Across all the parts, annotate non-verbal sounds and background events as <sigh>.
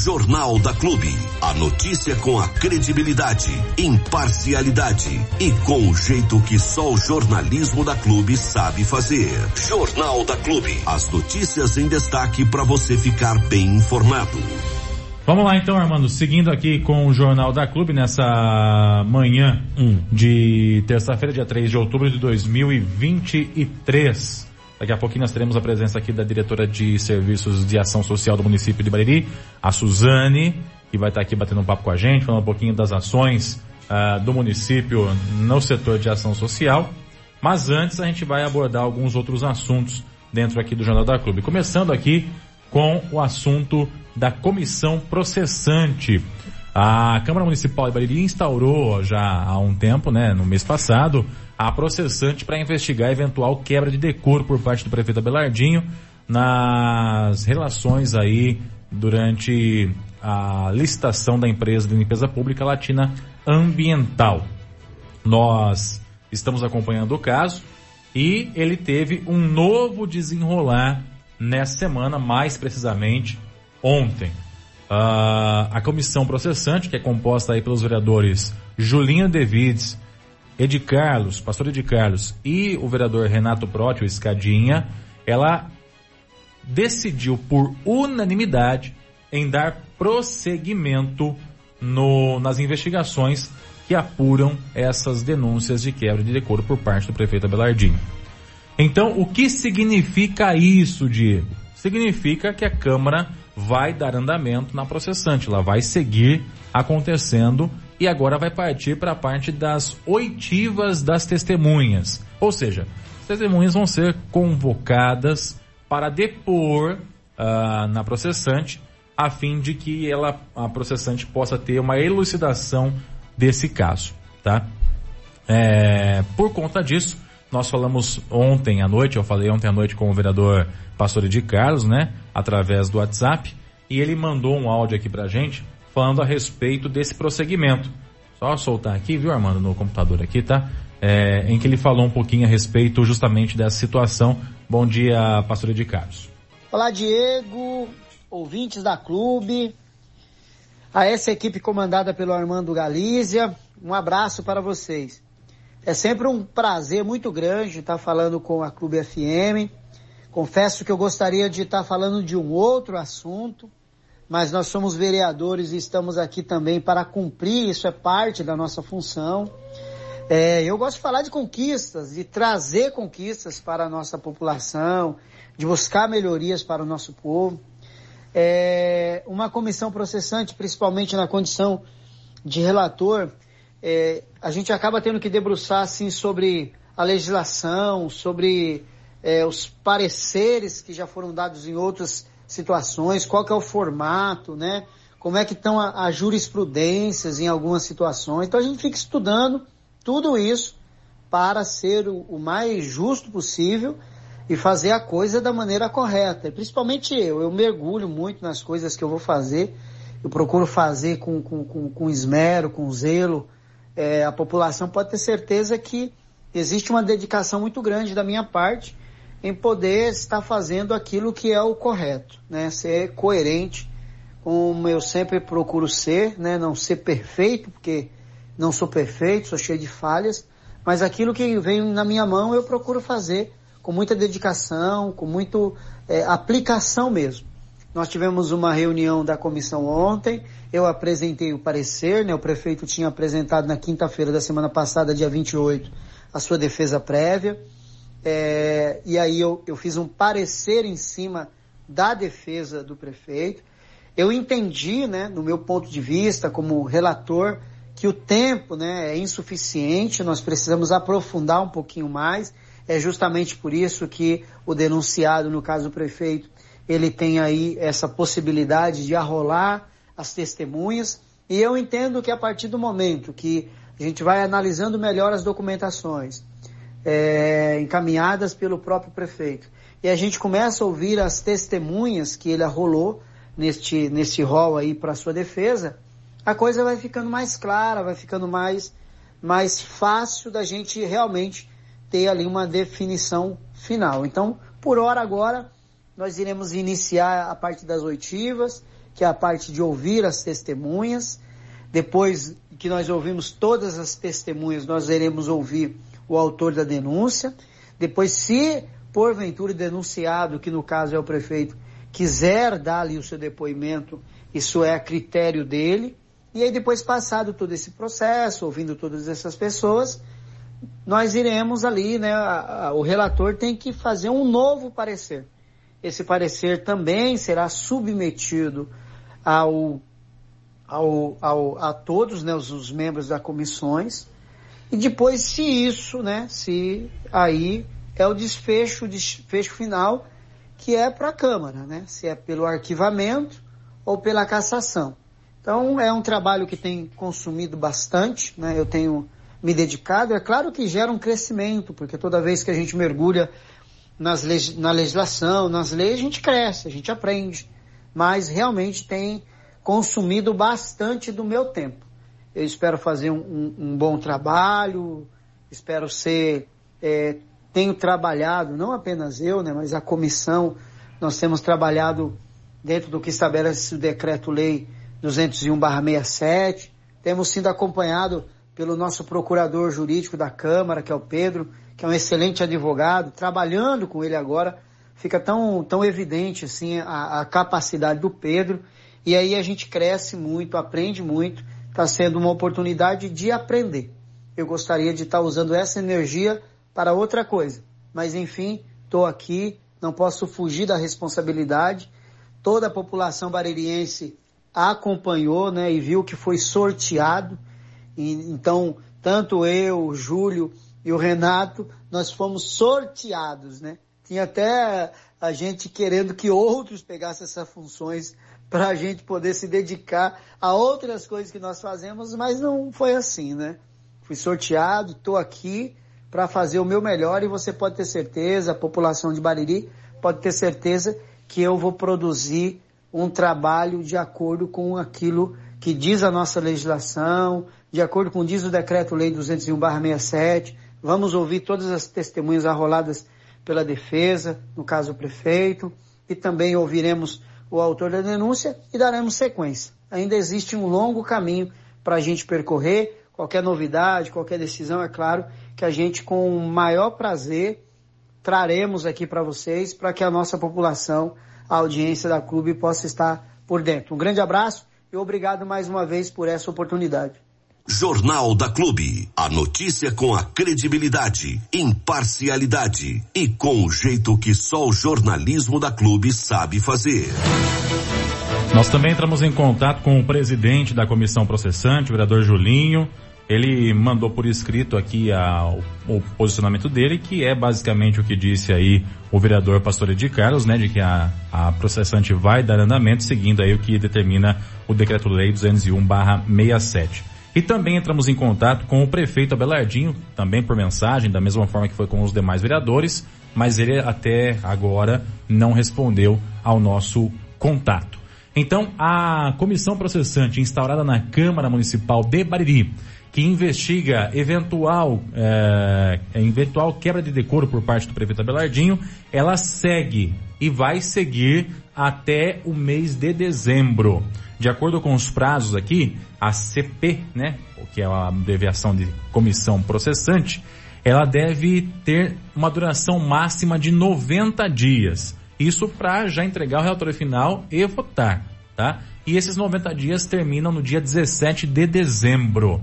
Jornal da Clube. A notícia com a credibilidade, imparcialidade e com o jeito que só o jornalismo da Clube sabe fazer. Jornal da Clube. As notícias em destaque para você ficar bem informado. Vamos lá então, Armando, seguindo aqui com o Jornal da Clube nessa manhã hum. de terça-feira, dia 3 de outubro de 2023. Daqui a pouquinho nós teremos a presença aqui da diretora de Serviços de Ação Social do município de Bariri, a Suzane, que vai estar aqui batendo um papo com a gente, falando um pouquinho das ações uh, do município no setor de ação social. Mas antes a gente vai abordar alguns outros assuntos dentro aqui do Jornal da Clube. Começando aqui com o assunto da comissão processante. A Câmara Municipal de Bariri instaurou já há um tempo, né, no mês passado, a processante para investigar eventual quebra de decoro por parte do prefeito Abelardinho nas relações aí durante a licitação da empresa de limpeza pública Latina Ambiental. Nós estamos acompanhando o caso e ele teve um novo desenrolar nessa semana, mais precisamente ontem. Uh, a comissão processante, que é composta aí pelos vereadores Julinho Devides, Ed Carlos, pastor Ed Carlos e o vereador Renato Prótio Escadinha, ela decidiu por unanimidade em dar prosseguimento no, nas investigações que apuram essas denúncias de quebra de decoro por parte do prefeito Abelardinho. Então, o que significa isso, Diego? Significa que a Câmara vai dar andamento na processante, ela vai seguir acontecendo e agora vai partir para a parte das oitivas das testemunhas. Ou seja, as testemunhas vão ser convocadas para depor uh, na processante, a fim de que ela, a processante possa ter uma elucidação desse caso, tá? É, por conta disso, nós falamos ontem à noite, eu falei ontem à noite com o vereador Pastor de Carlos, né? Através do WhatsApp, e ele mandou um áudio aqui pra gente falando a respeito desse prosseguimento. Só soltar aqui, viu, Armando, no computador aqui, tá? É, em que ele falou um pouquinho a respeito justamente dessa situação. Bom dia, pastor de Carlos. Olá, Diego, ouvintes da clube, a essa equipe comandada pelo Armando Galícia, um abraço para vocês. É sempre um prazer muito grande estar falando com a Clube FM. Confesso que eu gostaria de estar falando de um outro assunto, mas nós somos vereadores e estamos aqui também para cumprir, isso é parte da nossa função. É, eu gosto de falar de conquistas, de trazer conquistas para a nossa população, de buscar melhorias para o nosso povo. É, uma comissão processante, principalmente na condição de relator, é, a gente acaba tendo que debruçar assim sobre a legislação, sobre é, os pareceres que já foram dados em outras situações, qual que é o formato, né? Como é que estão as jurisprudências em algumas situações. Então a gente fica estudando tudo isso para ser o, o mais justo possível e fazer a coisa da maneira correta. Principalmente eu, eu mergulho muito nas coisas que eu vou fazer, eu procuro fazer com, com, com, com esmero, com zelo. É, a população pode ter certeza que existe uma dedicação muito grande da minha parte em poder estar fazendo aquilo que é o correto, né? Ser coerente, como eu sempre procuro ser, né? Não ser perfeito, porque não sou perfeito, sou cheio de falhas, mas aquilo que vem na minha mão eu procuro fazer com muita dedicação, com muito é, aplicação mesmo. Nós tivemos uma reunião da comissão ontem, eu apresentei o parecer, né? O prefeito tinha apresentado na quinta-feira da semana passada, dia 28, a sua defesa prévia. É, e aí eu, eu fiz um parecer em cima da defesa do prefeito. Eu entendi, né, no meu ponto de vista, como relator, que o tempo né, é insuficiente, nós precisamos aprofundar um pouquinho mais. É justamente por isso que o denunciado, no caso do prefeito, ele tem aí essa possibilidade de arrolar as testemunhas. E eu entendo que a partir do momento que a gente vai analisando melhor as documentações, é, encaminhadas pelo próprio prefeito. E a gente começa a ouvir as testemunhas que ele arrolou neste, neste rol aí para sua defesa, a coisa vai ficando mais clara, vai ficando mais, mais fácil da gente realmente ter ali uma definição final. Então, por hora agora, nós iremos iniciar a parte das oitivas. que é a parte de ouvir as testemunhas. Depois que nós ouvimos todas as testemunhas, nós iremos ouvir o autor da denúncia. Depois, se porventura denunciado, que no caso é o prefeito, quiser dar ali o seu depoimento, isso é a critério dele. E aí depois passado todo esse processo, ouvindo todas essas pessoas, nós iremos ali, né, a, a, o relator tem que fazer um novo parecer. Esse parecer também será submetido ao, ao, ao a todos, né, os, os membros das comissões. E depois, se isso, né, se aí é o desfecho, o desfecho final, que é para a Câmara, né, se é pelo arquivamento ou pela cassação. Então é um trabalho que tem consumido bastante, né? Eu tenho me dedicado. É claro que gera um crescimento, porque toda vez que a gente mergulha nas na legislação, nas leis, a gente cresce, a gente aprende. Mas realmente tem consumido bastante do meu tempo. Eu espero fazer um, um, um bom trabalho, espero ser. É, tenho trabalhado, não apenas eu, né, mas a comissão, nós temos trabalhado dentro do que estabelece o decreto-lei 201/67. Temos sido acompanhado pelo nosso procurador jurídico da Câmara, que é o Pedro, que é um excelente advogado, trabalhando com ele agora, fica tão, tão evidente assim a, a capacidade do Pedro, e aí a gente cresce muito, aprende muito, está sendo uma oportunidade de aprender. Eu gostaria de estar tá usando essa energia para outra coisa, mas enfim, estou aqui, não posso fugir da responsabilidade. Toda a população baririense acompanhou, né, e viu que foi sorteado. Então, tanto eu, o Júlio e o Renato, nós fomos sorteados, né? Tinha até a gente querendo que outros pegassem essas funções para a gente poder se dedicar a outras coisas que nós fazemos, mas não foi assim, né? Fui sorteado, estou aqui para fazer o meu melhor e você pode ter certeza, a população de Bariri pode ter certeza que eu vou produzir um trabalho de acordo com aquilo que diz a nossa legislação, de acordo com diz o decreto-lei 201/67. Vamos ouvir todas as testemunhas arroladas pela defesa, no caso o prefeito, e também ouviremos o autor da denúncia e daremos sequência. Ainda existe um longo caminho para a gente percorrer. Qualquer novidade, qualquer decisão, é claro que a gente, com o maior prazer, traremos aqui para vocês, para que a nossa população a audiência da clube possa estar por dentro. Um grande abraço e obrigado mais uma vez por essa oportunidade. Jornal da Clube. A notícia com a credibilidade, imparcialidade e com o jeito que só o jornalismo da Clube sabe fazer. Nós também entramos em contato com o presidente da comissão processante, o vereador Julinho. Ele mandou por escrito aqui a, o posicionamento dele, que é basicamente o que disse aí o vereador Pastor Edi Carlos, né, de que a, a processante vai dar andamento seguindo aí o que determina o decreto-lei 201/67. E também entramos em contato com o prefeito Abelardinho, também por mensagem, da mesma forma que foi com os demais vereadores, mas ele até agora não respondeu ao nosso contato. Então, a comissão processante instaurada na Câmara Municipal de Bariri que investiga eventual, é, eventual quebra de decoro por parte do prefeito Abelardinho, ela segue e vai seguir até o mês de dezembro. De acordo com os prazos aqui, a CP, né, que é a abreviação de comissão processante, ela deve ter uma duração máxima de 90 dias. Isso para já entregar o relatório final e votar, tá? E esses 90 dias terminam no dia 17 de dezembro.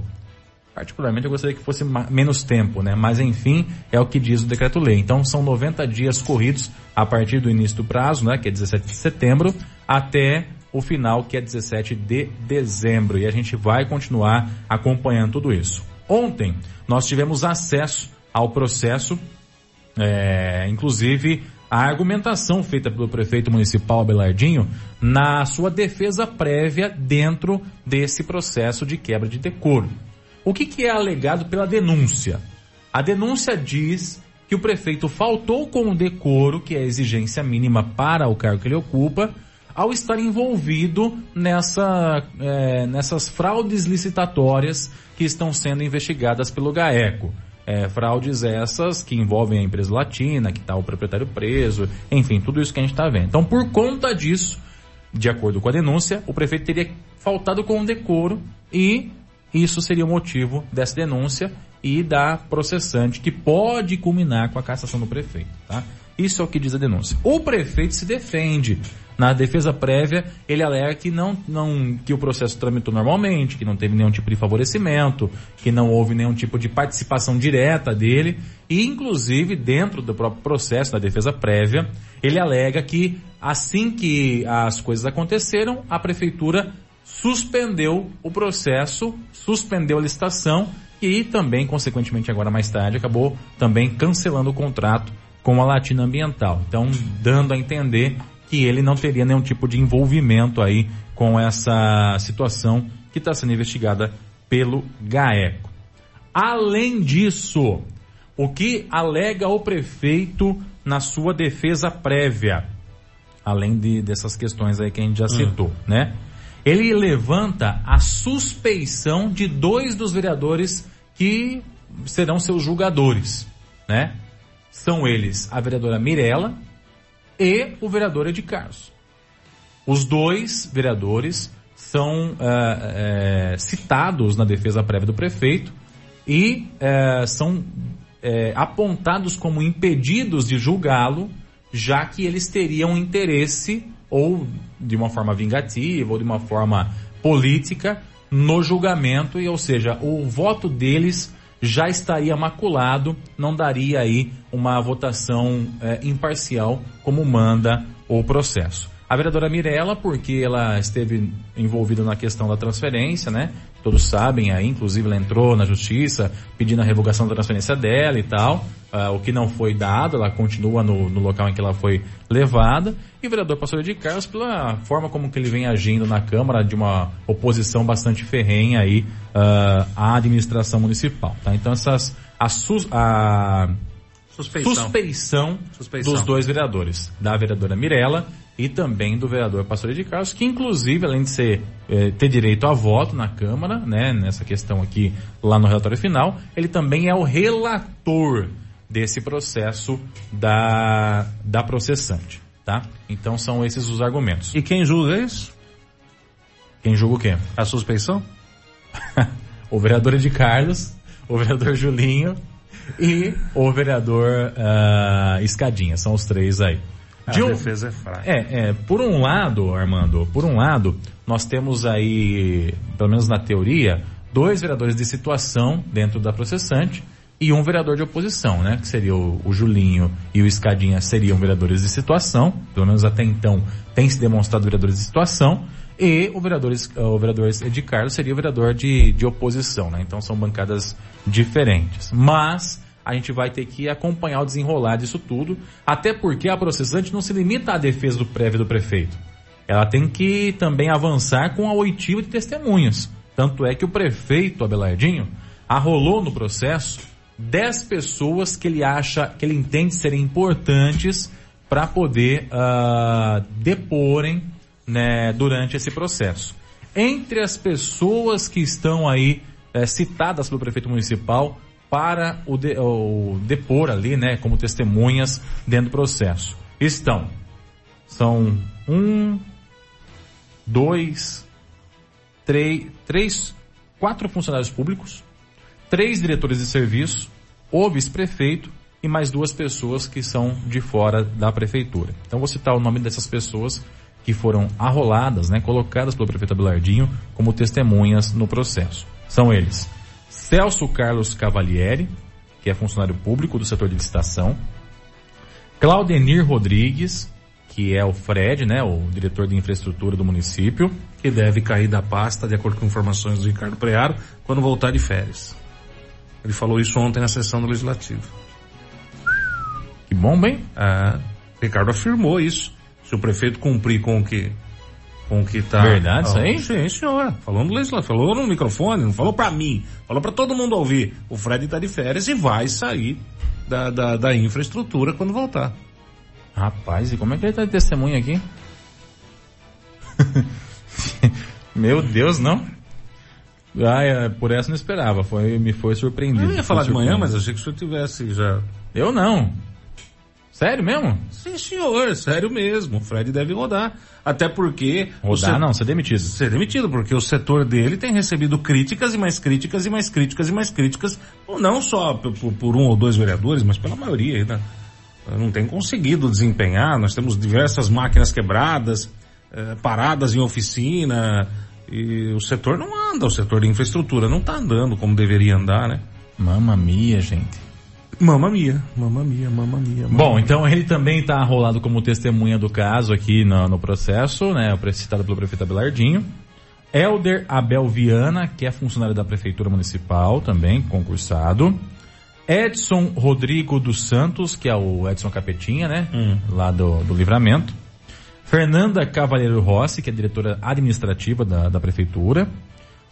Particularmente eu gostaria que fosse menos tempo, né? Mas enfim, é o que diz o decreto-lei. Então são 90 dias corridos a partir do início do prazo, né? Que é 17 de setembro, até o final, que é 17 de dezembro. E a gente vai continuar acompanhando tudo isso. Ontem nós tivemos acesso ao processo, é, inclusive a argumentação feita pelo prefeito municipal Abelardinho na sua defesa prévia dentro desse processo de quebra de decoro. O que, que é alegado pela denúncia? A denúncia diz que o prefeito faltou com o decoro, que é a exigência mínima para o cargo que ele ocupa, ao estar envolvido nessa, é, nessas fraudes licitatórias que estão sendo investigadas pelo GAECO. É, fraudes essas que envolvem a empresa latina, que está o proprietário preso, enfim, tudo isso que a gente está vendo. Então, por conta disso, de acordo com a denúncia, o prefeito teria faltado com o decoro e isso seria o motivo dessa denúncia e da processante, que pode culminar com a cassação do prefeito, tá? Isso é o que diz a denúncia. O prefeito se defende. Na defesa prévia, ele alega que não, não, que o processo tramitou normalmente, que não teve nenhum tipo de favorecimento, que não houve nenhum tipo de participação direta dele, e inclusive dentro do próprio processo da defesa prévia, ele alega que assim que as coisas aconteceram, a prefeitura suspendeu o processo, suspendeu a licitação e também, consequentemente, agora mais tarde, acabou também cancelando o contrato com a Latina Ambiental. Então, dando a entender que ele não teria nenhum tipo de envolvimento aí com essa situação que está sendo investigada pelo GAECO. Além disso, o que alega o prefeito na sua defesa prévia, além de, dessas questões aí que a gente já hum. citou, né? Ele levanta a suspeição de dois dos vereadores que serão seus julgadores, né? São eles a vereadora Mirella e o vereador Ed Carlos. Os dois vereadores são é, é, citados na defesa prévia do prefeito e é, são apontados como impedidos de julgá-lo, já que eles teriam interesse ou de uma forma vingativa ou de uma forma política no julgamento e ou seja o voto deles já estaria maculado, não daria aí uma votação é, imparcial como manda o processo. A vereadora Mirella, porque ela esteve envolvida na questão da transferência, né? Todos sabem aí, inclusive ela entrou na justiça pedindo a revogação da transferência dela e tal. Uh, o que não foi dado, ela continua no, no, local em que ela foi levada. E o vereador Pastor de Carlos, pela forma como que ele vem agindo na Câmara, de uma oposição bastante ferrenha aí uh, à administração municipal. Tá? Então essas a, a suspeição. Suspeição, suspeição dos dois vereadores, da vereadora Mirella e também do vereador Pastor de Carlos, que inclusive, além de ser, eh, ter direito a voto na Câmara, né, nessa questão aqui lá no relatório final, ele também é o relator desse processo da, da processante, tá? Então são esses os argumentos. E quem julga isso? Quem julga o quê? A suspeição? <laughs> o vereador de Carlos, o vereador Julinho e o vereador uh, Escadinha. São os três aí. De um, a defesa é fraca. É, é, por um lado, Armando, por um lado, nós temos aí, pelo menos na teoria, dois vereadores de situação dentro da processante e um vereador de oposição, né? Que seria o, o, Julinho e o Escadinha seriam vereadores de situação, pelo menos até então tem se demonstrado vereadores de situação, e o vereador, o vereador Ed Carlos seria o vereador de, de oposição, né? Então são bancadas diferentes. Mas a gente vai ter que acompanhar o desenrolar disso tudo, até porque a processante não se limita à defesa do prévio do prefeito. Ela tem que também avançar com a oitiva de testemunhas. Tanto é que o prefeito Abelardinho arrolou no processo 10 pessoas que ele acha, que ele entende serem importantes para poder uh, deporem né, durante esse processo. Entre as pessoas que estão aí é, citadas pelo prefeito municipal para o, de, o depor ali, né, como testemunhas dentro do processo. Estão, são um, dois, três, três, quatro funcionários públicos, três diretores de serviço, o vice-prefeito e mais duas pessoas que são de fora da prefeitura. Então vou citar o nome dessas pessoas que foram arroladas, né, colocadas pelo prefeito Abelardinho como testemunhas no processo. São eles Celso Carlos Cavalieri, que é funcionário público do setor de licitação, Claudenir Rodrigues, que é o Fred, né, o diretor de infraestrutura do município. Que deve cair da pasta, de acordo com informações do Ricardo Prearo, quando voltar de férias. Ele falou isso ontem na sessão do Legislativo. Que bom, bem? É, Ricardo afirmou isso. Se o prefeito cumprir com o que com que tá. Verdade, isso aí? Sim, senhor. Falou no legislativo, falou no microfone, não falou para mim, falou para todo mundo ouvir. O Fred tá de férias e vai sair da, da, da infraestrutura quando voltar. Rapaz, e como é que ele tá de testemunha aqui? <laughs> Meu Deus, não? Ah, é, por essa não esperava, foi, me foi surpreendido. Eu ia falar de manhã, mas achei que o senhor tivesse já. Eu não. Sério mesmo? Sim, senhor, sério mesmo. O Fred deve rodar. Até porque. Rodar se- não, ser demitido. Ser demitido, porque o setor dele tem recebido críticas e mais críticas e mais críticas e mais críticas, não só por, por- por um ou dois vereadores, mas pela maioria ainda. Não tem conseguido desempenhar, nós temos diversas máquinas quebradas, eh, paradas em oficina, e o setor não anda, o setor de infraestrutura não está andando como deveria andar, né? Mamma mia, gente. Mamma mia, mamma mia, mamma mia. mamma Bom, mia. então ele também está rolado como testemunha do caso aqui no, no processo, né? Citado pelo prefeito Abelardinho. Elder Abel Viana, que é funcionário da Prefeitura Municipal, também concursado. Edson Rodrigo dos Santos, que é o Edson Capetinha, né? Lá do, do Livramento. Fernanda Cavalheiro Rossi, que é diretora administrativa da, da Prefeitura.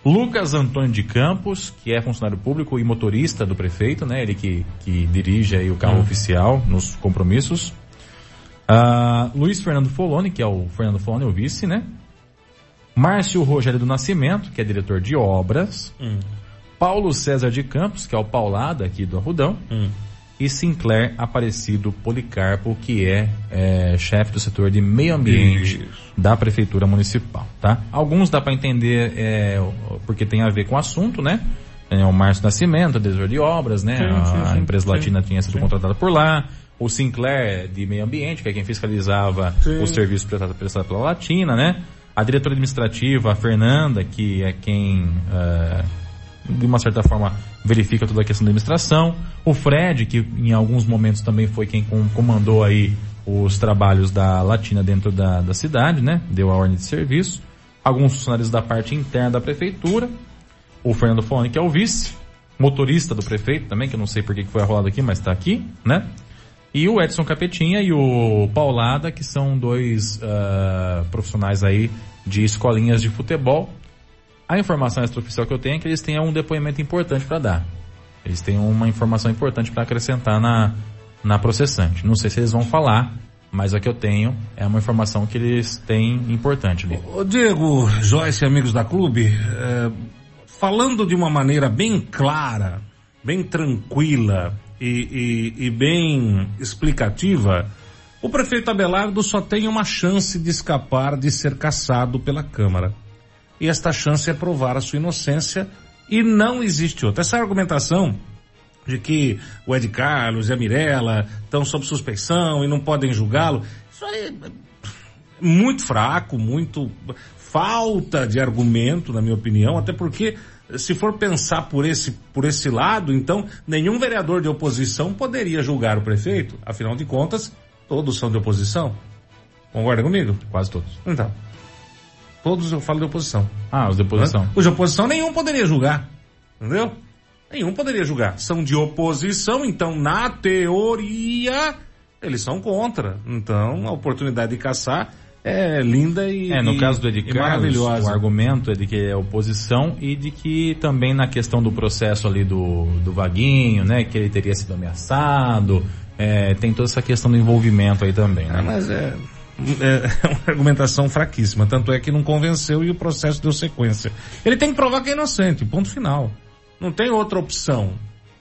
Lucas Antônio de Campos, que é funcionário público e motorista do prefeito, né? Ele que, que dirige aí o carro oficial nos compromissos. Ah, Luiz Fernando Foloni, que é o Fernando Foloni, o vice, né? Márcio Rogério do Nascimento, que é diretor de obras. Paulo César de Campos, que é o Paulada aqui do Arrudão. E Sinclair Aparecido Policarpo, que é, é, chefe do setor de meio ambiente Isso. da Prefeitura Municipal, tá? Alguns dá para entender é, o- porque tem a ver com o assunto, né? É, o Márcio Nascimento, diretor de obras, né? Sim, a, sim, a sim, empresa sim, latina tinha sido sim. contratada por lá. O Sinclair de meio ambiente, que é quem fiscalizava Sim. os serviços prestados prestados pela Latina, né? A diretora administrativa, a Fernanda, que é quem é, de uma certa forma verifica toda a questão da administração. O Fred, que em alguns momentos também foi quem com- comandou aí os trabalhos da Latina dentro da, da cidade, né? Deu a ordem de serviço. Alguns funcionários da parte interna da prefeitura. O Fernando Fone, que é o vice. Motorista do prefeito também, que eu não sei por que foi arrolado aqui, mas está aqui, né? E o Edson Capetinha e o Paulada, que são dois ah, profissionais aí de escolinhas de futebol. A informação extraoficial que eu tenho é que eles têm um depoimento importante para dar. Eles têm uma informação importante para acrescentar na, na processante. Não sei se eles vão falar, mas a que eu tenho é uma informação que eles têm importante ali. Ô Diego, Joyce e amigos da clube, é, falando de uma maneira bem clara, bem tranquila e, e- e bem explicativa, o prefeito Abelardo só tem uma chance de escapar de ser caçado pela Câmara. E esta chance é provar a sua inocência e não existe outra. Essa argumentação de que o Ed Carlos e a Mirella estão sob suspeição e não podem julgá-lo, isso aí é muito fraco, muito falta de argumento, na minha opinião, até porque se for pensar por esse, por esse lado, então nenhum vereador de oposição poderia julgar o prefeito, afinal de contas, todos são de oposição. Concorda comigo? Quase todos. Então. Todos eu falo de oposição. Ah, os de oposição. Os de oposição nenhum poderia julgar. Entendeu? Nenhum poderia julgar. São de oposição, então, na teoria, eles são contra. Então, a oportunidade de caçar é linda e, É, no e- caso do Ed Carlos, o argumento é de que é oposição e de que também na questão do processo ali do, do Vaguinho, né, que ele teria sido ameaçado, é, tem toda essa questão do envolvimento aí também, né? mas é, <laughs> é uma argumentação fraquíssima. Tanto é que não convenceu e o processo deu sequência. Ele tem que provar que é inocente, ponto final. Não tem outra opção.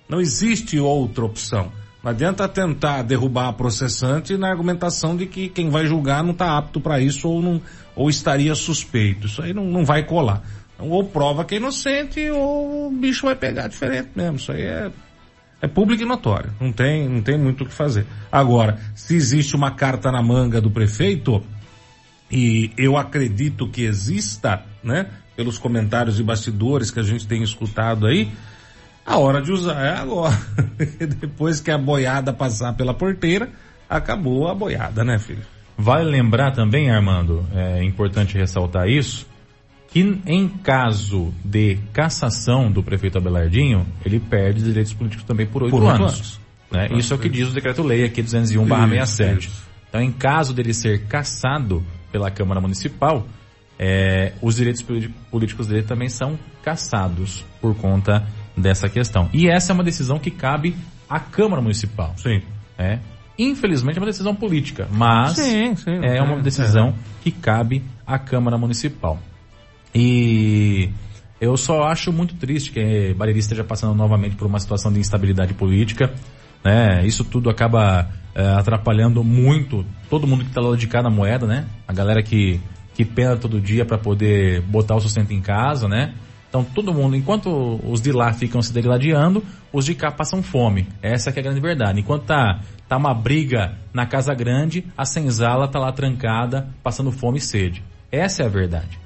Não existe outra opção. Não adianta tentar derrubar a processante na argumentação de que quem vai julgar não está apto para isso ou, não, ou estaria suspeito. Isso aí não, não vai colar. Então, ou prova que é inocente ou o bicho vai pegar diferente mesmo. Isso aí é, é público e notório. Não tem, não tem muito o que fazer. Agora, se existe uma carta na manga do prefeito, e eu acredito que exista, né? Pelos comentários de bastidores que a gente tem escutado aí, a hora de usar é agora. <laughs> Depois que a boiada passar pela porteira, acabou a boiada, né, filho? Vale lembrar também, Armando, é importante ressaltar isso, que em caso de cassação do prefeito Abelardinho, ele perde direitos políticos também por oito anos. anos. né? Isso é o que diz o decreto-lei aqui 201/67. Isso, isso. Então, em caso dele ser cassado pela Câmara Municipal, é, os direitos políticos dele também são cassados por conta dessa questão. E essa é uma decisão que cabe à Câmara Municipal. Sim. É. Infelizmente é uma decisão política, mas Sim, sim, é uma é, decisão que cabe à Câmara Municipal. E eu só acho muito triste que Bariri esteja passando novamente por uma situação de instabilidade política. Né? Isso tudo acaba é, atrapalhando muito todo mundo que está lá de cá na moeda, né? A galera que, que pena todo dia para poder botar o sustento em casa, né? Então todo mundo, enquanto os de lá ficam se degladiando, os de cá passam fome. Essa é a grande verdade. Enquanto tá, tá uma briga na casa grande, a senzala tá lá trancada, passando fome e sede. Essa é a verdade.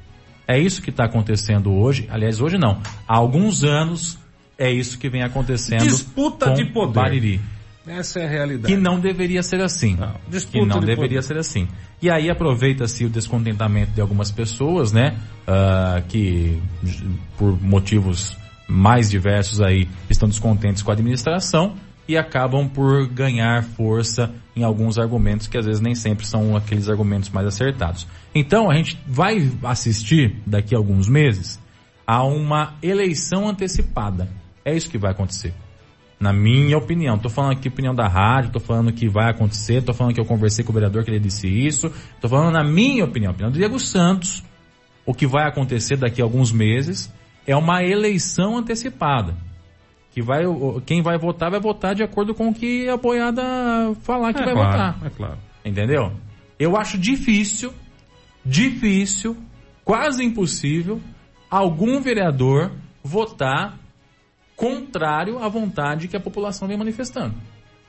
É isso que está acontecendo hoje. Aliás, hoje não. Há alguns anos é isso que vem acontecendo. Disputa de poder. Bariri. Essa é a realidade. Que não deveria ser assim. Não, que não de deveria poder. ser assim. E aí aproveita-se o descontentamento de algumas pessoas, né? Uh, que por motivos mais diversos aí estão descontentes com a administração e acabam por ganhar força em alguns argumentos que às vezes nem sempre são aqueles argumentos mais acertados. Então a gente vai assistir daqui a alguns meses a uma eleição antecipada. É isso que vai acontecer. Na minha opinião. Tô falando aqui opinião da rádio, tô falando que vai acontecer, tô falando que eu conversei com o vereador que ele disse isso, tô falando na minha opinião, opinião do Diego Santos. O que vai acontecer daqui a alguns meses é uma eleição antecipada. Que vai, quem vai votar vai votar de acordo com o que a boiada falar que é vai claro, votar. É claro. Entendeu? Eu acho difícil, difícil, quase impossível, algum vereador votar contrário à vontade que a população vem manifestando.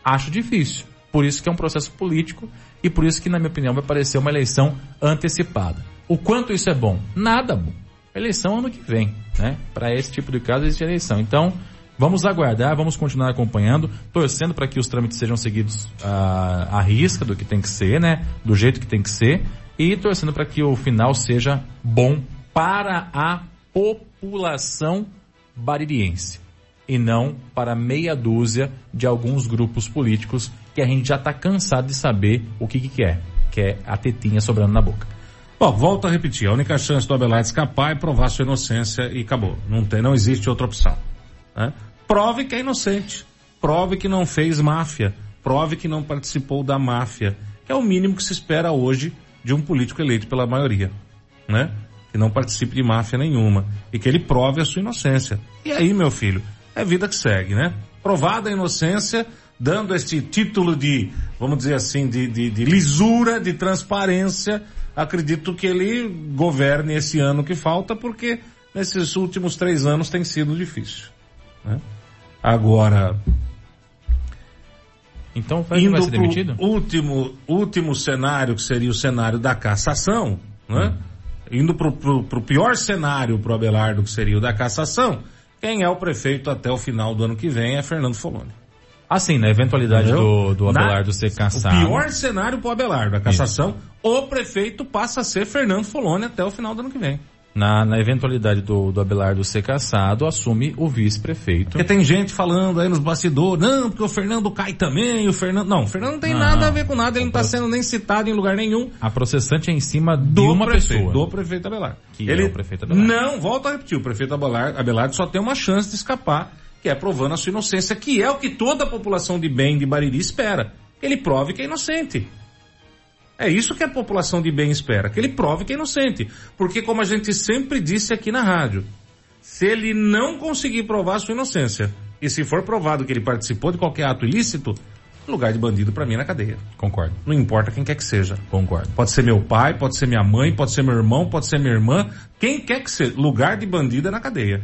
Acho difícil. Por isso que é um processo político e por isso que, na minha opinião, vai parecer uma eleição antecipada. O quanto isso é bom? Nada bom. Eleição ano que vem, né? Para esse tipo de caso existe eleição. Então, vamos aguardar, vamos continuar acompanhando, torcendo para que os trâmites sejam seguidos à, à risca do que tem que ser, né? Do jeito que tem que ser e torcendo para que o final seja bom para a população baririense e não para meia dúzia de alguns grupos políticos que a gente já está cansado de saber o que, que quer, que é a tetinha sobrando na boca. Bom, volto a repetir, a única chance do Abelardo escapar é provar sua inocência e acabou. Não tem, não existe outra opção. Né? Prove que é inocente. Prove que não fez máfia. Prove que não participou da máfia. É o mínimo que se espera hoje de um político eleito pela maioria. Né? Que não participe de máfia nenhuma. E que ele prove a sua inocência. E aí, meu filho, é vida que segue, né? Provada a inocência, dando este título de, vamos dizer assim, de, de, de lisura, de transparência, acredito que ele governe esse ano que falta, porque nesses últimos três anos tem sido difícil. Né? Agora. Então indo vai ser demitido? Último, último cenário, que seria o cenário da cassação, né? Hum. Indo para o pior cenário para o Abelardo, que seria o da cassação, quem é o prefeito até o final do ano que vem é Fernando Foloni. Assim, na eventualidade do, do Abelardo Na, ser cassado. O pior cenário para o Abelardo, a cassação, Isso. o prefeito passa a ser Fernando Foloni até o final do ano que vem. Na, na eventualidade do, do Abelardo ser cassado, assume o vice-prefeito. Porque tem gente falando aí nos bastidores, não, porque o Fernando cai também, o Fernando... Não, o Fernando não tem não, nada a ver com nada, ele não está sendo nem citado em lugar nenhum. A processante é em cima do uma prefeito, pessoa. Do prefeito Abelardo. Que ele, é o prefeito Abelardo. Não, volta a repetir, o prefeito Abelardo, Abelardo só tem uma chance de escapar, que é provando a sua inocência, que é o que toda a população de bem de Bariri espera. Ele prove que é inocente. É isso que a população de bem espera, que ele prove que é inocente. Porque como a gente sempre disse aqui na rádio, se ele não conseguir provar sua inocência, e se for provado que ele participou de qualquer ato ilícito, lugar de bandido para mim é na cadeia. Concordo. Não importa quem quer que seja. Concordo. Pode ser meu pai, pode ser minha mãe, pode ser meu irmão, pode ser minha irmã, quem quer que seja, lugar de bandido é na cadeia.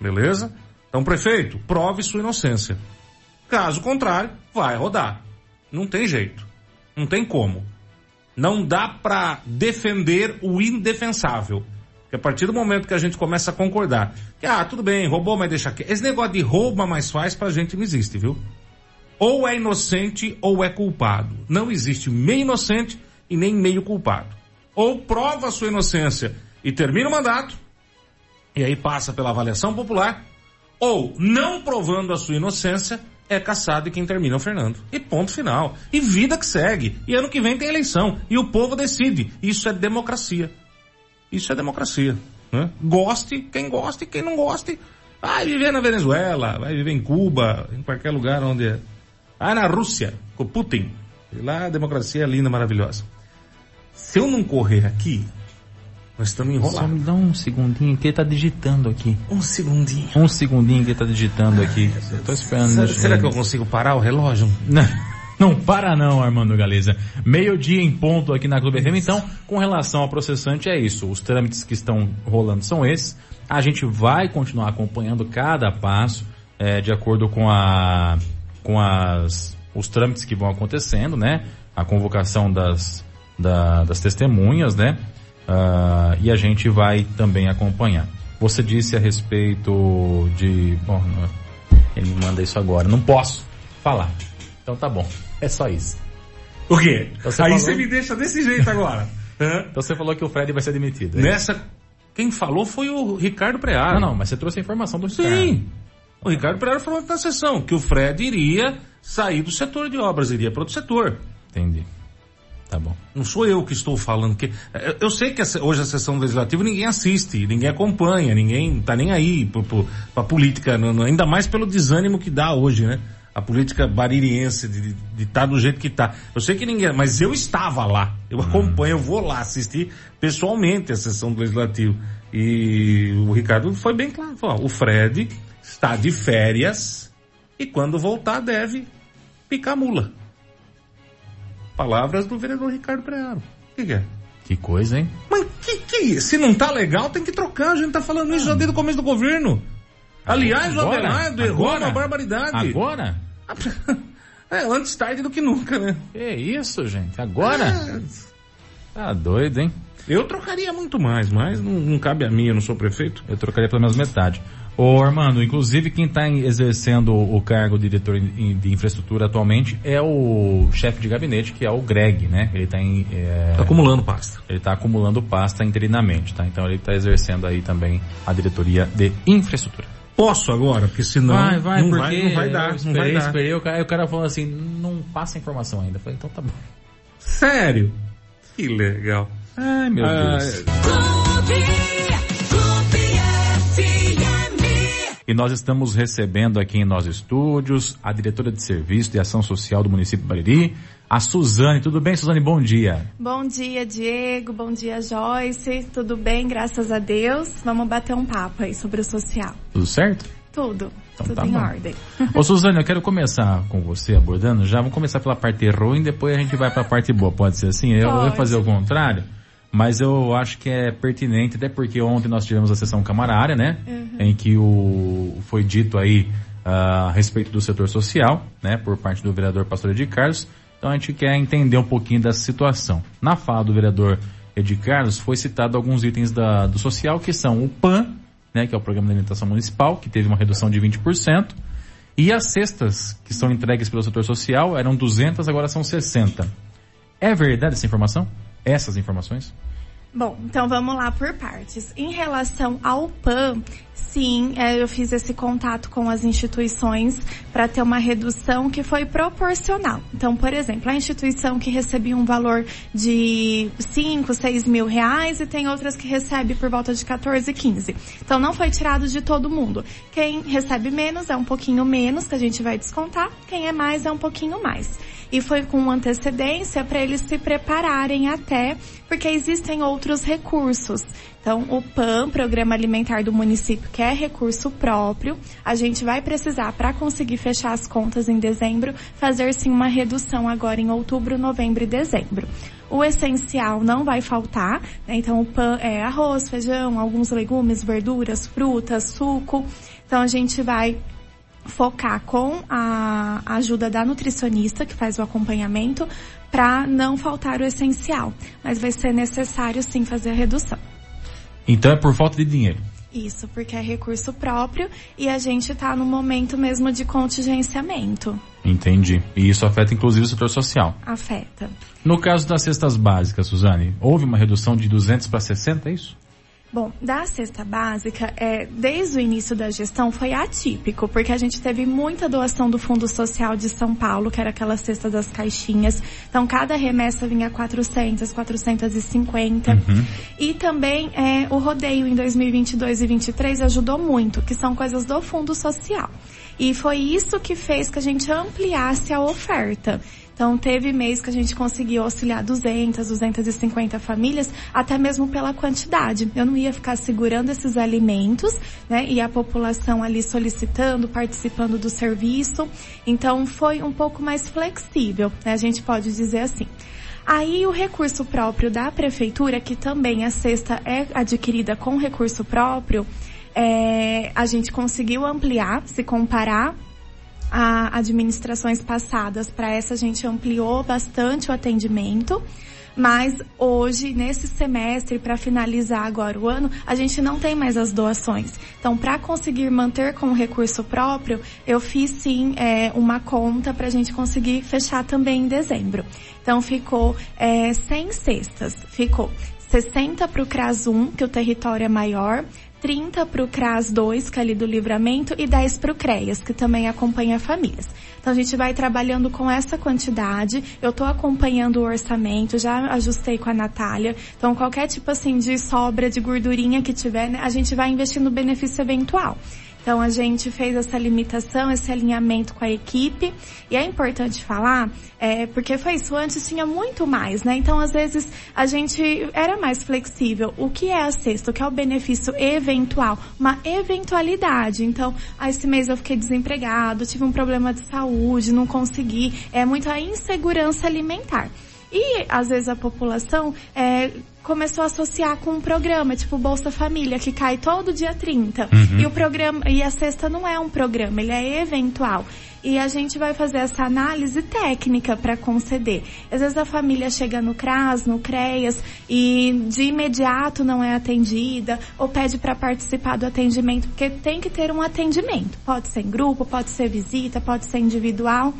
Beleza? Então, prefeito, prove sua inocência. Caso contrário, vai rodar. Não tem jeito. Não tem como. Não dá para defender o indefensável. Porque a partir do momento que a gente começa a concordar que, ah, tudo bem, roubou, mas deixa aqui. Esse negócio de rouba, mas faz pra gente não existe, viu? Ou é inocente ou é culpado. Não existe meio inocente e nem meio culpado. Ou prova a sua inocência e termina o mandato, e aí passa pela avaliação popular, ou não provando a sua inocência, é caçado e quem termina é o Fernando. E ponto final. E vida que segue. E ano que vem tem eleição. E o povo decide. Isso é democracia. Isso é democracia. Né? Goste, quem goste, quem não goste, vai viver na Venezuela, vai viver em Cuba, em qualquer lugar onde é. Ah, na Rússia, com Putin. E lá a democracia é linda, maravilhosa. Se eu não correr aqui, nós estamos enrolados. Só me dá um segundinho que ele tá digitando aqui. Um segundinho. Um segundinho que ele tá digitando aqui. Eu tô esperando. Será, será que eu consigo parar o relógio? Não <laughs> para não, Armando Galeza. Meio-dia em ponto aqui na Clube FM. Então, com relação ao processante, é isso. Os trâmites que estão rolando são esses. A gente vai continuar acompanhando cada passo é, de acordo com, a, com as, os trâmites que vão acontecendo, né? A convocação das, da, das testemunhas, né? Uh, e a gente vai também acompanhar. Você disse a respeito de. Bom, ele me manda isso agora. Não posso falar. Então tá bom. É só isso. O quê? Então você Aí falou- você me deixa desse jeito agora. <laughs> Então você falou que o Fred vai ser demitido. é Nessa, quem falou foi o Ricardo Prearo. Não, não, mas você trouxe a informação do Ricardo. Sim. O Ricardo Prearo falou na sessão que o Fred iria sair do setor de obras, iria para outro setor. Entendi. Tá bom. Não sou eu que estou falando que. eu- sei que hoje a sessão legislativa ninguém assiste, ninguém acompanha, ninguém tá nem aí pro, pra política, não- ainda mais pelo desânimo que dá hoje, né? A política baririense de estar do jeito que tá. Eu sei que ninguém, mas eu estava lá. Eu acompanho, eu vou lá assistir pessoalmente a sessão do legislativo. E o Ricardo foi bem claro, falou, o Fred está de férias e quando voltar deve picar mula. Palavras do vereador Ricardo Prearo. O que, que é? Que coisa, hein? Mas que que é? Se não tá legal, tem que trocar. A gente tá falando isso já desde o começo do governo. Aliás, o Agora? Abelardo errou uma barbaridade. Agora? <laughs> É, antes tarde do que nunca, né? Que isso, gente? Agora? É, Tá doido, hein? eu trocaria muito mais, mas não, não cabe a mim, eu não sou prefeito. Eu trocaria pelo menos metade. Ô, Armando, inclusive quem está exercendo o cargo de diretor de infraestrutura atualmente é o chefe de gabinete, que é o Greg, né? Ele está é, Tá acumulando pasta. ele tá acumulando pasta interinamente, tá? Então ele está exercendo aí também a diretoria de infraestrutura. Posso agora, porque senão vai, vai, não, porque vai, não vai dar. eu Não esperei, vai dar. esperei, o cara, o cara falou assim, não passa informação ainda. Eu falei, então tá bom. Sério? Que legal. Ai, meu Ah, Deus. Clube, E nós estamos recebendo aqui em nossos estúdios a diretora de serviço de ação social do município de Bariri, a Suzane. Tudo bem, Suzane? Bom dia. Bom dia, Diego. Bom dia, Joyce. Tudo bem, graças a Deus. Vamos bater um papo aí sobre o social. Tudo certo? Tudo. Então Tudo tá em bom. ordem. <laughs> Ô Suzane, eu quero começar com você abordando já. Vamos começar pela parte ruim, depois a gente vai pra parte boa. Pode ser assim? Eu vou Pode. fazer o contrário, mas eu acho que é pertinente, até porque ontem nós tivemos a sessão camarária, né? Em que o, foi dito aí ah, a respeito do setor social, né? Por parte do vereador Pastor Edir Carlos. Então a gente quer entender um pouquinho dessa situação. Na fala do vereador Edir Carlos foi citado alguns itens da, do social que são o PAN, né, que é o Programa de Alimentação Municipal, que teve uma redução de 20%, e as cestas que são entregues pelo setor social eram 200, agora são 60. É verdade essa informação? Essas informações? Bom, então vamos lá por partes. Em relação ao PAN, sim, é, eu fiz esse contato com as instituições para ter uma redução que foi proporcional. Então, por exemplo, a instituição que recebia um valor de 5, 6 mil reais e tem outras que recebe por volta de 14, 15. Então, não foi tirado de todo mundo. Quem recebe menos é um pouquinho menos que a gente vai descontar, quem é mais é um pouquinho mais e foi com antecedência para eles se prepararem até, porque existem outros recursos. Então, o PAN, Programa Alimentar do Município, que é recurso próprio, a gente vai precisar, para conseguir fechar as contas em dezembro, fazer sim uma redução agora em outubro, novembro e dezembro. O essencial não vai faltar, né? então o PAN é arroz, feijão, alguns legumes, verduras, frutas, suco. Então a gente vai focar com a ajuda da nutricionista que faz o acompanhamento para não faltar o essencial, mas vai ser necessário sim fazer a redução. Então é por falta de dinheiro. Isso, porque é recurso próprio e a gente está no momento mesmo de contingenciamento. Entendi. E isso afeta inclusive o setor social. Afeta. No caso das cestas básicas, Suzane, houve uma redução de 200 para 60, é isso? Bom, da cesta básica, é, desde o início da gestão foi atípico, porque a gente teve muita doação do Fundo Social de São Paulo, que era aquela cesta das caixinhas. Então, cada remessa vinha 400, 450. E também é, o rodeio em 2022 e 2023 ajudou muito, que são coisas do Fundo Social. E foi isso que fez que a gente ampliasse a oferta. Então teve mês que a gente conseguiu auxiliar 200, 250 famílias, até mesmo pela quantidade. Eu não ia ficar segurando esses alimentos, né? E a população ali solicitando, participando do serviço. Então foi um pouco mais flexível, né? A gente pode dizer assim. Aí o recurso próprio da prefeitura, que também a cesta é adquirida com recurso próprio, é, a gente conseguiu ampliar, se comparar a administrações passadas, para essa a gente ampliou bastante o atendimento. Mas hoje, nesse semestre, para finalizar agora o ano, a gente não tem mais as doações. Então, para conseguir manter com o recurso próprio, eu fiz sim é, uma conta para a gente conseguir fechar também em dezembro. Então, ficou é, 100 cestas. Ficou 60 para o CRAS 1, que o território é maior, 30 para o CRAS 2, que é ali do livramento, e 10 para o CREAS, que também acompanha famílias. Então a gente vai trabalhando com essa quantidade. Eu estou acompanhando o orçamento, já ajustei com a Natália. Então qualquer tipo assim de sobra de gordurinha que tiver, né, a gente vai investir no benefício eventual. Então a gente fez essa limitação, esse alinhamento com a equipe. E é importante falar, é, porque foi isso, antes tinha muito mais, né? Então às vezes a gente era mais flexível. O que é a cesta? O que é o benefício eventual? Uma eventualidade. Então, ah, esse mês eu fiquei desempregado, tive um problema de saúde, não consegui. É muito a insegurança alimentar. E às vezes a população é, começou a associar com um programa, tipo Bolsa Família, que cai todo dia 30. Uhum. E o programa, e a cesta não é um programa, ele é eventual. E a gente vai fazer essa análise técnica para conceder. Às vezes a família chega no CRAS, no CREAS, e de imediato não é atendida, ou pede para participar do atendimento, porque tem que ter um atendimento. Pode ser em grupo, pode ser visita, pode ser individual.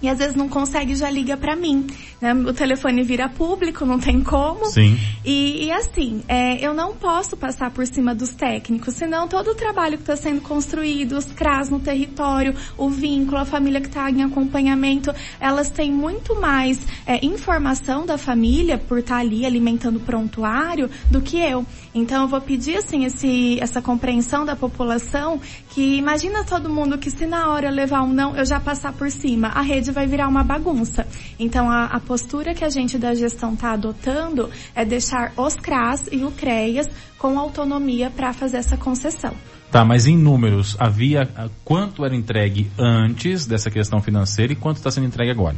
E às vezes não consegue já liga para mim. Né? O telefone vira público, não tem como. Sim. E, e assim, é, eu não posso passar por cima dos técnicos, senão todo o trabalho que está sendo construído, os CRAS no território, o vínculo, a família que está em acompanhamento, elas têm muito mais é, informação da família por estar ali alimentando o prontuário do que eu. Então eu vou pedir assim esse, essa compreensão da população que imagina todo mundo que se na hora eu levar um não, eu já passar por cima, a rede vai virar uma bagunça. Então a, a postura que a gente da gestão está adotando é deixar os CRAS e o CREAS com autonomia para fazer essa concessão. Tá, mas em números, havia ah, quanto era entregue antes dessa questão financeira e quanto está sendo entregue agora?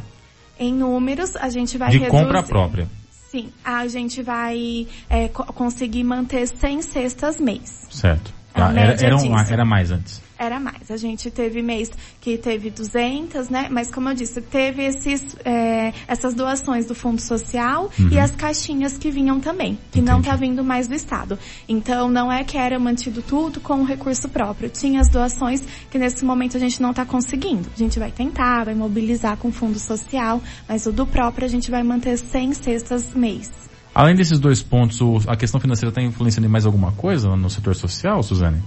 Em números, a gente vai De reduzir... compra própria. Sim, a gente vai é, co- conseguir manter 100 cestas mês. Certo. Tá, era, média era, um- era mais antes. Era mais. A gente teve mês que teve 200, né? Mas como eu disse, teve esses, é, essas doações do Fundo Social e as caixinhas que vinham também, que não Entendi. tá vindo mais do Estado. Então não é que era mantido tudo com o recurso próprio. Tinha as doações que nesse momento a gente não tá conseguindo. A gente vai tentar, vai mobilizar com o Fundo Social, mas o do próprio a gente vai manter 100 cestas mês. Além desses dois pontos, a questão financeira está influenciando em mais alguma coisa no setor social, Suzane?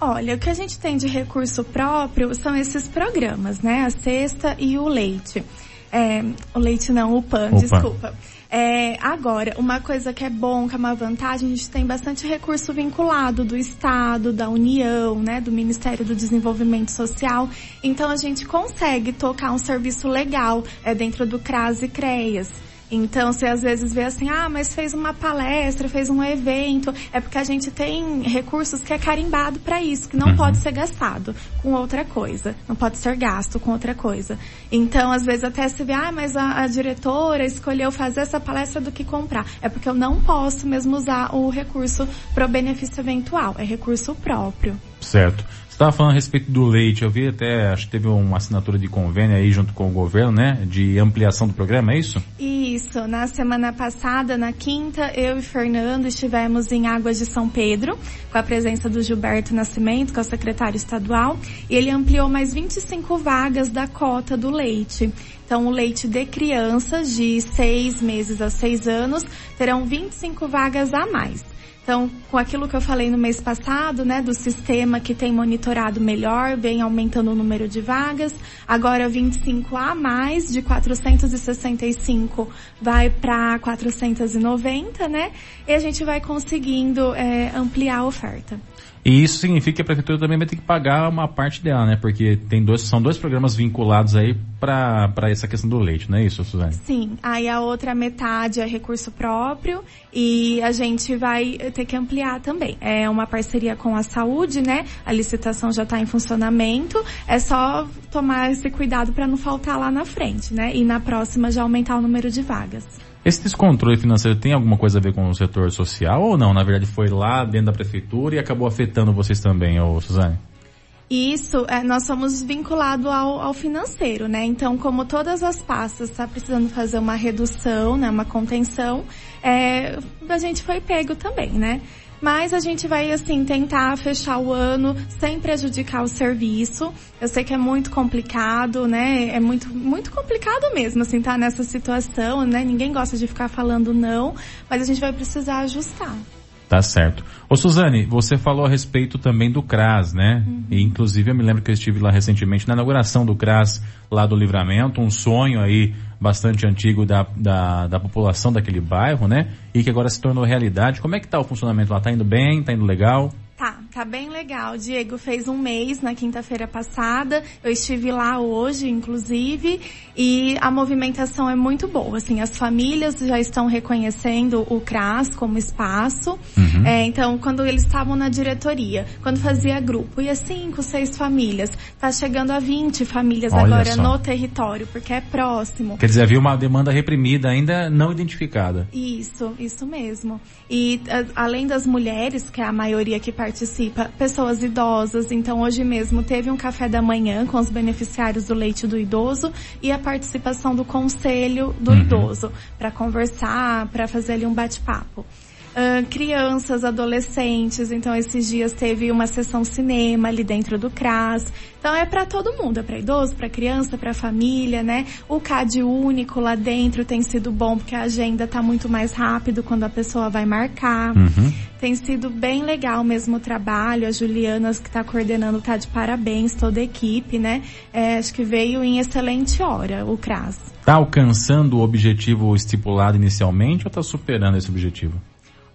Olha, o que a gente tem de recurso próprio são esses programas, né? A cesta e o leite. É, o leite não, o PAN, O PAN. desculpa. É, agora, uma coisa que é bom, que é uma vantagem, a gente tem bastante recurso vinculado do Estado, da União, né, do Ministério do Desenvolvimento Social. Então a gente consegue tocar um serviço legal é, dentro do CRAS e CREAS. Então, você às vezes vê assim, ah, mas fez uma palestra, fez um evento, é porque a gente tem recursos que é carimbado para isso, que não Uhum. pode ser gastado com outra coisa, não pode ser gasto com outra coisa. Então, às vezes até se vê, ah, mas a, a diretora escolheu fazer essa palestra do que comprar. É porque eu não posso mesmo usar o recurso para o benefício eventual, é recurso próprio. Certo. Você estava falando a respeito do leite, eu vi até, acho que teve uma assinatura de convênio aí junto com o governo, né? De ampliação do programa, é isso? Isso, na semana passada, na quinta, eu e Fernando estivemos em Águas de São Pedro, com a presença do Gilberto Nascimento, que é o secretário estadual, e ele ampliou mais 25 vagas da cota do leite. Então, o leite de crianças de seis meses a seis anos terão 25 vagas a mais. Então, com aquilo que eu falei no mês passado, né, do sistema que tem monitorado melhor, vem aumentando o número de vagas. Agora 25 a mais, de 465 vai para 490, né? E a gente vai conseguindo é, ampliar a oferta. E isso significa que a prefeitura também vai ter que pagar uma parte dela, né? Porque tem dois, são dois programas vinculados aí para essa questão do leite, não é isso, Suzane? Sim, aí a outra metade é recurso próprio e a gente vai ter que ampliar também. É uma parceria com a saúde, né? A licitação já está em funcionamento. É só tomar esse cuidado para não faltar lá na frente, né? E na próxima já aumentar o número de vagas. Esse descontrole financeiro tem alguma coisa a ver com o setor social ou não? Na verdade foi lá dentro da prefeitura e acabou afetando vocês também, ô Suzane? Isso, é, nós somos vinculados ao, ao, financeiro, né? Então, como todas as pastas está precisando fazer uma redução, né, uma contenção, é, a gente foi pego também, né? Mas a gente vai, assim, tentar fechar o ano sem prejudicar o serviço. Eu sei que é muito complicado, né? É muito, muito complicado mesmo, assim, tá nessa situação, né? Ninguém gosta de ficar falando não, mas a gente vai precisar ajustar. Tá certo. Ô Suzane, você falou a respeito também do CRAS, né? Uhum. E inclusive eu me lembro que eu estive lá recentemente na inauguração do CRAS lá do Livramento, um sonho aí bastante antigo da, da, da população daquele bairro, né? E que agora se tornou realidade. Como é que tá o funcionamento lá? Tá indo bem? Tá indo legal? Tá, tá bem legal. Diego fez um mês na quinta-feira passada. Eu estive lá hoje, inclusive, e a movimentação é muito boa. Assim, as famílias já estão reconhecendo o CRAS como espaço. Uhum. É, então, quando eles estavam na diretoria, quando fazia grupo, ia cinco, seis famílias. Tá chegando a 20 famílias Olha agora só. no território, porque é próximo. Quer dizer, havia uma demanda reprimida ainda não identificada. Isso, isso mesmo. E a, além das mulheres, que é a maioria que participa participa pessoas idosas. Então hoje mesmo teve um café da manhã com os beneficiários do leite do idoso e a participação do conselho do uhum. idoso para conversar, para fazer ali um bate-papo. Uh, crianças, adolescentes. Então, esses dias teve uma sessão cinema ali dentro do CRAS. Então, é para todo mundo, é para idoso, para criança, para família, né? O CAD único lá dentro tem sido bom porque a agenda tá muito mais rápido quando a pessoa vai marcar. Uhum. Tem sido bem legal mesmo o trabalho. A Juliana que está coordenando tá de parabéns, toda a equipe, né? É, acho que veio em excelente hora o CRAS. Tá alcançando o objetivo estipulado inicialmente ou tá superando esse objetivo?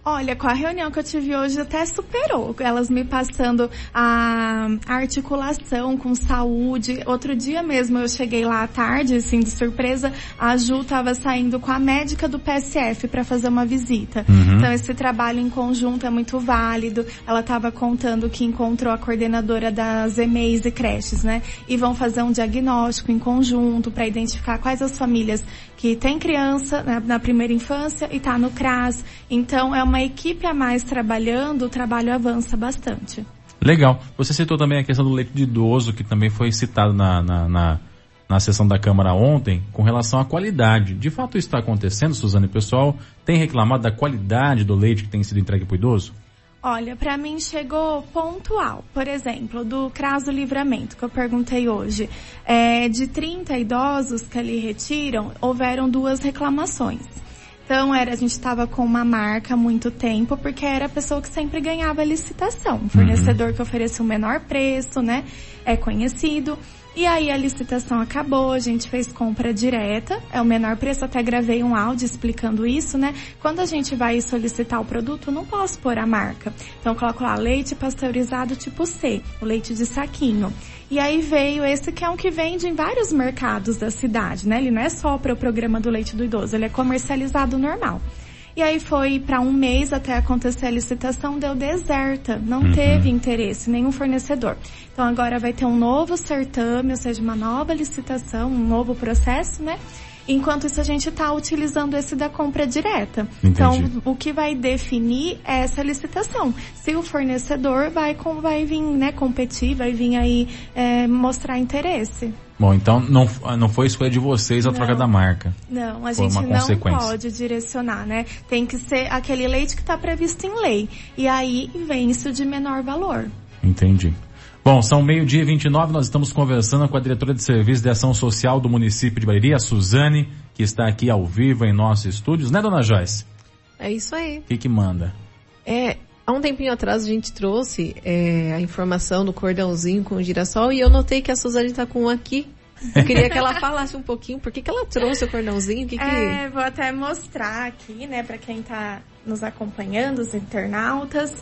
Olha, com a reunião que eu tive hoje até superou. Elas me passando a articulação com saúde. Outro dia mesmo eu cheguei lá à tarde, assim, de surpresa, a Ju estava saindo com a médica do PSF para fazer uma visita. Uhum. Então esse trabalho em conjunto é muito válido. Ela estava contando que encontrou a coordenadora das EMEIs e creches, né? E vão fazer um diagnóstico em conjunto para identificar quais as famílias que tem criança né, na primeira infância e está no CRAS. Então é uma equipe a mais trabalhando, o trabalho avança bastante. Legal. Você citou também a questão do leite de idoso, que também foi citado na, na, na, na sessão da Câmara ontem, com relação à qualidade. De fato isso está acontecendo, Suzane? O pessoal tem reclamado da qualidade do leite que tem sido entregue para o idoso? Olha, para mim chegou pontual. Por exemplo, do Craso Livramento, que eu perguntei hoje. É, de 30 idosos que ali retiram, houveram duas reclamações. Então era, a gente estava com uma marca há muito tempo, porque era a pessoa que sempre ganhava licitação. Uhum. Fornecedor uhum. que oferecia o menor preço, né? É conhecido. E aí a licitação acabou, a gente fez compra direta, é o menor preço, até gravei um áudio explicando isso, né? Quando a gente vai solicitar o produto, não posso pôr a marca. Então eu coloco lá leite pasteurizado tipo C, o leite de saquinho. E aí veio esse que é um que vende em vários mercados da cidade, né? Ele não é só para o programa do leite do idoso, ele é comercializado normal. E aí foi para um mês até acontecer a licitação, deu deserta, não uhum. teve interesse, nenhum fornecedor. Então agora vai ter um novo certame, ou seja, uma nova licitação, um novo processo, né? Enquanto isso a gente está utilizando esse da compra direta. Entendi. Então o que vai definir é essa licitação. Se o fornecedor vai, com, vai vir né, competir, vai vir aí é, mostrar interesse. Bom, então não, não foi escolha de vocês a não, troca da marca. Não, a gente não pode direcionar, né? Tem que ser aquele leite que está previsto em lei. E aí vem isso de menor valor. Entendi. Bom, são meio-dia e 29, nós estamos conversando com a diretora de Serviço de Ação Social do município de Bariri, a Suzane, que está aqui ao vivo em nossos estúdios, né, dona Joyce? É isso aí. O que, que manda? É, há um tempinho atrás a gente trouxe é, a informação do cordãozinho com o girassol e eu notei que a Suzane tá com um aqui. Eu queria que ela <laughs> falasse um pouquinho por que, que ela trouxe o cordãozinho, o que que... É, vou até mostrar aqui, né, para quem tá nos acompanhando, os internautas.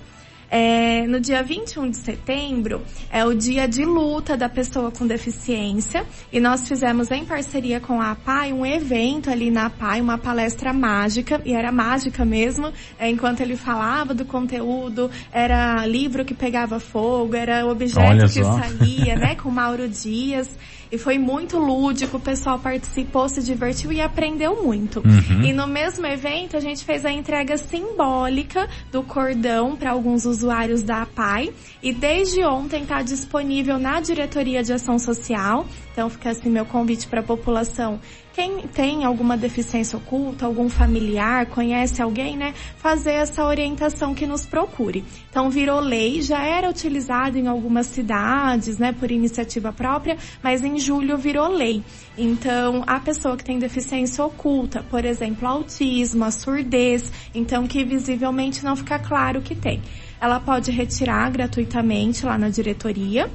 É, no dia 21 de setembro é o dia de luta da pessoa com deficiência. E nós fizemos em parceria com a APAI um evento ali na APAI, uma palestra mágica, e era mágica mesmo, é, enquanto ele falava do conteúdo, era livro que pegava fogo, era objeto que saía, né, <laughs> com Mauro Dias. E foi muito lúdico, o pessoal participou, se divertiu e aprendeu muito. E no mesmo evento a gente fez a entrega simbólica do cordão para alguns usuários da APAI e desde ontem está disponível na Diretoria de Ação Social. Então fica assim meu convite para a população. Quem tem alguma deficiência oculta, algum familiar, conhece alguém, né? Fazer essa orientação que nos procure. Então virou lei, já era utilizado em algumas cidades, né, por iniciativa própria, mas em julho virou lei. Então, a pessoa que tem deficiência oculta, por exemplo, autismo, a surdez, então que visivelmente não fica claro que tem. Ela pode retirar gratuitamente lá na diretoria.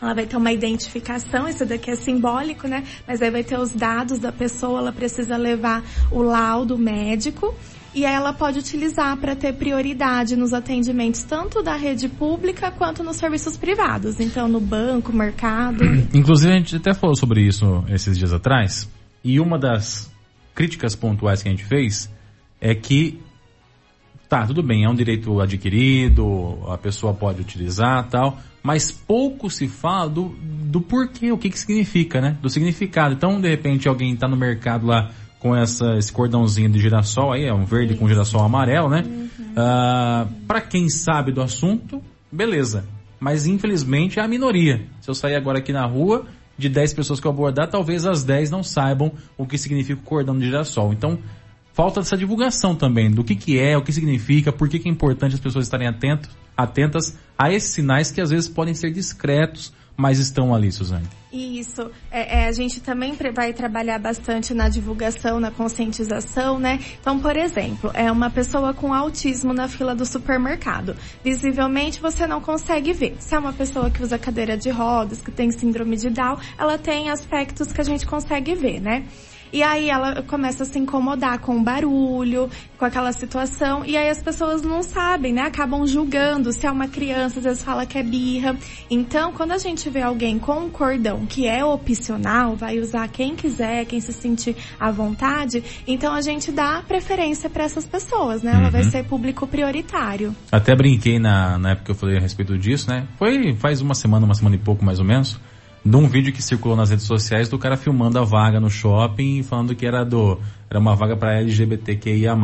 Ela vai ter uma identificação, isso daqui é simbólico, né? Mas aí vai ter os dados da pessoa, ela precisa levar o laudo médico e ela pode utilizar para ter prioridade nos atendimentos tanto da rede pública quanto nos serviços privados. Então, no banco, mercado. <clears throat> Inclusive, a gente até falou sobre isso esses dias atrás. E uma das críticas pontuais que a gente fez é que, tá, tudo bem, é um direito adquirido, a pessoa pode utilizar tal, mas pouco se fala do, do porquê, o que que significa, né? Do significado. Então, de repente, alguém tá no mercado lá com essa, esse cordãozinho de girassol aí, é um verde com girassol amarelo, né? Ah, para quem sabe do assunto, beleza. Mas infelizmente é a minoria. Se eu sair agora aqui na rua, de 10 pessoas que eu abordar, talvez as 10 não saibam o que significa o cordão de girassol. Então, falta essa divulgação também do que que é, o que significa, por que que é importante as pessoas estarem atentos, atentas a esses sinais que às vezes podem ser discretos, mas estão ali, Suzane. Isso. É, é, a gente também vai trabalhar bastante na divulgação, na conscientização, né? Então, por exemplo, é uma pessoa com autismo na fila do supermercado. Visivelmente você não consegue ver. Se é uma pessoa que usa cadeira de rodas, que tem síndrome de Down, ela tem aspectos que a gente consegue ver, né? E aí ela começa a se incomodar com o barulho, com aquela situação, e aí as pessoas não sabem, né? Acabam julgando. Se é uma criança, às vezes fala que é birra. Então, quando a gente vê alguém com um cordão que é opcional, vai usar quem quiser, quem se sentir à vontade, então a gente dá preferência para essas pessoas, né? Ela vai ser público prioritário. Até brinquei na, na época que eu falei a respeito disso, né? Foi faz uma semana, uma semana e pouco mais ou menos, de um vídeo que circulou nas redes sociais do cara filmando a vaga no shopping e falando que era do era uma vaga para LGBTQIA+,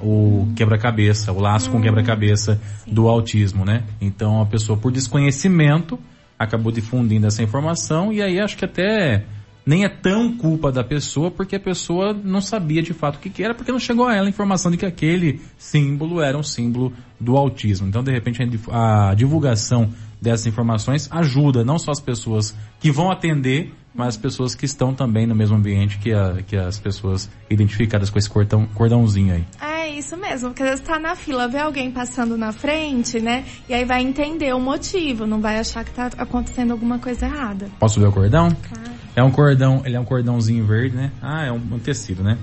o quebra-cabeça, o laço com quebra-cabeça do autismo, né? Então a pessoa por desconhecimento acabou difundindo essa informação e aí acho que até nem é tão culpa da pessoa porque a pessoa não sabia de fato o que, que era porque não chegou a ela a informação de que aquele símbolo era um símbolo do autismo. Então de repente a divulgação dessas informações ajuda não só as pessoas que vão atender, mas as pessoas que estão também no mesmo ambiente que, a- que as pessoas identificadas com esse cordão, cordãozinho aí. É isso mesmo, porque às vezes tá na fila, vê alguém passando na frente, né? E aí vai entender o motivo, não vai achar que tá acontecendo alguma coisa errada. Posso ver o cordão? Claro. É um cordão, ele é um cordãozinho verde, né? Ah, é um, um tecido, né?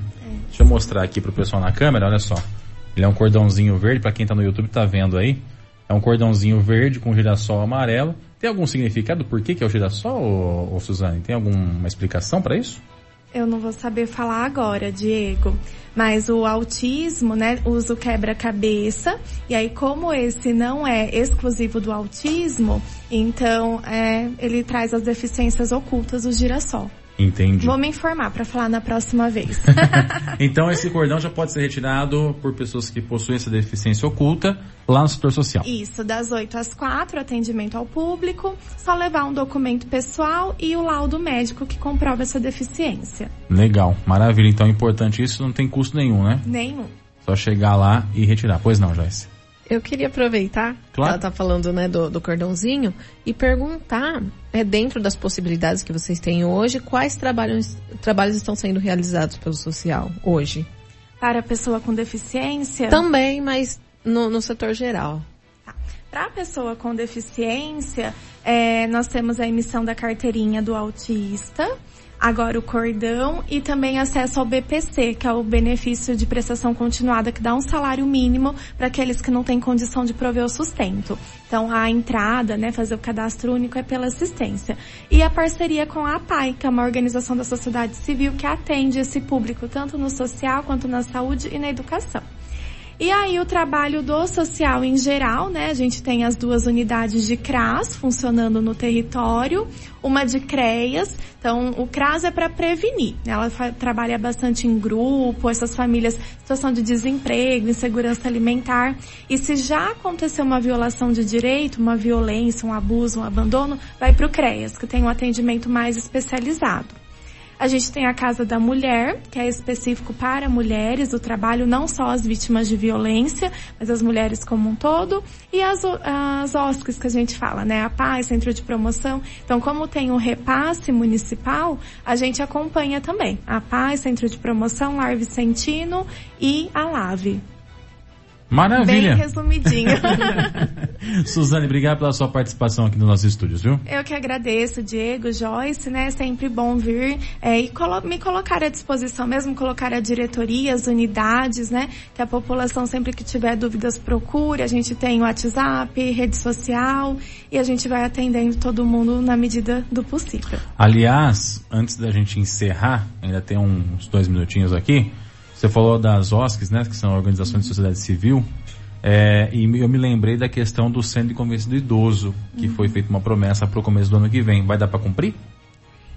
Deixa eu mostrar aqui pro pessoal na câmera, olha só. Ele é um cordãozinho verde, pra quem tá no YouTube tá vendo aí. É um cordãozinho verde com girassol amarelo. Tem algum significado por que que é o girassol, ô Suzane? Tem alguma explicação pra isso? Eu não vou saber falar agora, Diego. Mas o autismo, né, usa o quebra-cabeça. E aí, como esse não é exclusivo do autismo, então é, ele traz as deficiências ocultas do girassol. Entendi. Vou me informar para falar na próxima vez. <laughs> <laughs> Então esse cordão já pode ser retirado por pessoas que possuem essa deficiência oculta lá no setor social. Isso, das 8 às 4, atendimento ao público, só levar um documento pessoal e o laudo médico que comprova essa deficiência. Legal, maravilha. Então é importante isso, não tem custo nenhum, né? Nenhum. Só chegar lá e retirar. Pois não, Joyce. Eu queria aproveitar que Claro. ela tá falando, né, do, do cordãozinho e perguntar, é, dentro das possibilidades que vocês têm hoje, quais trabalhos, trabalhos estão sendo realizados pelo social hoje? Para a pessoa com deficiência, Também, mas no, no setor geral. Para a pessoa com deficiência, é, nós temos a emissão da carteirinha do autista, agora o cordão e também acesso ao BPC, que é o benefício de prestação continuada, que dá um salário mínimo para aqueles que não têm condição de prover o sustento. Então a entrada, né, fazer o cadastro único é pela assistência. E a parceria com a APAI, que é uma organização da sociedade civil que atende esse público tanto no social quanto na saúde e na educação. E aí o trabalho do social em geral, né? A gente tem as duas unidades de CRAS funcionando no território, uma de CREAS. Então, o CRAS é para prevenir. né? Ela trabalha bastante em grupo, essas famílias, situação de desemprego, insegurança alimentar. E se já aconteceu uma violação de direito, uma violência, um abuso, um abandono, vai para o CREAS, que tem um atendimento mais especializado. A gente tem a Casa da Mulher, que é específico para mulheres, o trabalho não só as vítimas de violência, mas as mulheres como um todo, e as, as OSCs que a gente fala, né? A PAI, Centro de Promoção. Então, como tem o repasse municipal, a gente acompanha também a PAI, Centro de Promoção, Lar Vicentino e a LAVE. Maravilha. Bem resumidinho. <laughs> <laughs> Suzane, obrigado pela sua participação aqui nos nossos estúdios, viu? Eu que agradeço, Diego, Joyce, né? Sempre bom vir é, e colo me colocar à disposição, mesmo colocar a diretoria, as unidades, né? Que a população sempre que tiver dúvidas procure. A gente tem WhatsApp, rede social e a gente vai atendendo todo mundo na medida do possível. Aliás, antes da gente encerrar, ainda tem uns dois minutinhos aqui. Você falou das OSCs, né? Que são organizações de sociedade civil. É, e eu me lembrei da questão do centro de convivência do idoso, que foi feita uma promessa para o começo do ano que vem. Vai dar para cumprir?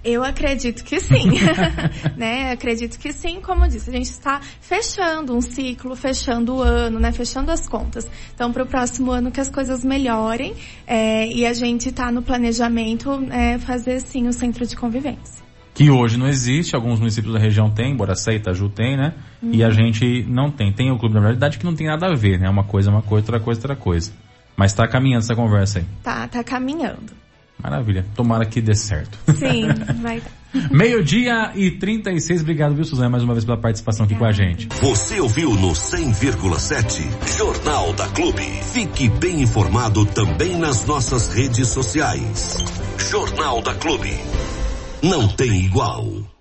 Eu acredito que sim, <laughs> né? Acredito que sim, como eu disse, a gente está fechando um ciclo, fechando o ano, né? Fechando as contas. Então, para o próximo ano que as coisas melhorem é, e a gente está no planejamento é, fazer sim o centro de convivência. Que hoje não existe, alguns municípios da região têm, Boracé e Itaju tem, né? E a gente não tem. Tem o Clube da Verdade que não tem nada a ver, né? Uma coisa é uma coisa, outra coisa é outra coisa. Mas tá caminhando essa conversa aí. Tá, tá caminhando. Maravilha. Tomara que dê certo. Sim, <laughs> vai. Meio-dia e 36. Obrigado, viu, Suzana, mais uma vez pela participação aqui com a gente. Você ouviu no 100,7 Jornal da Clube. Fique bem informado também nas nossas redes sociais. Jornal da Clube. Não tem igual.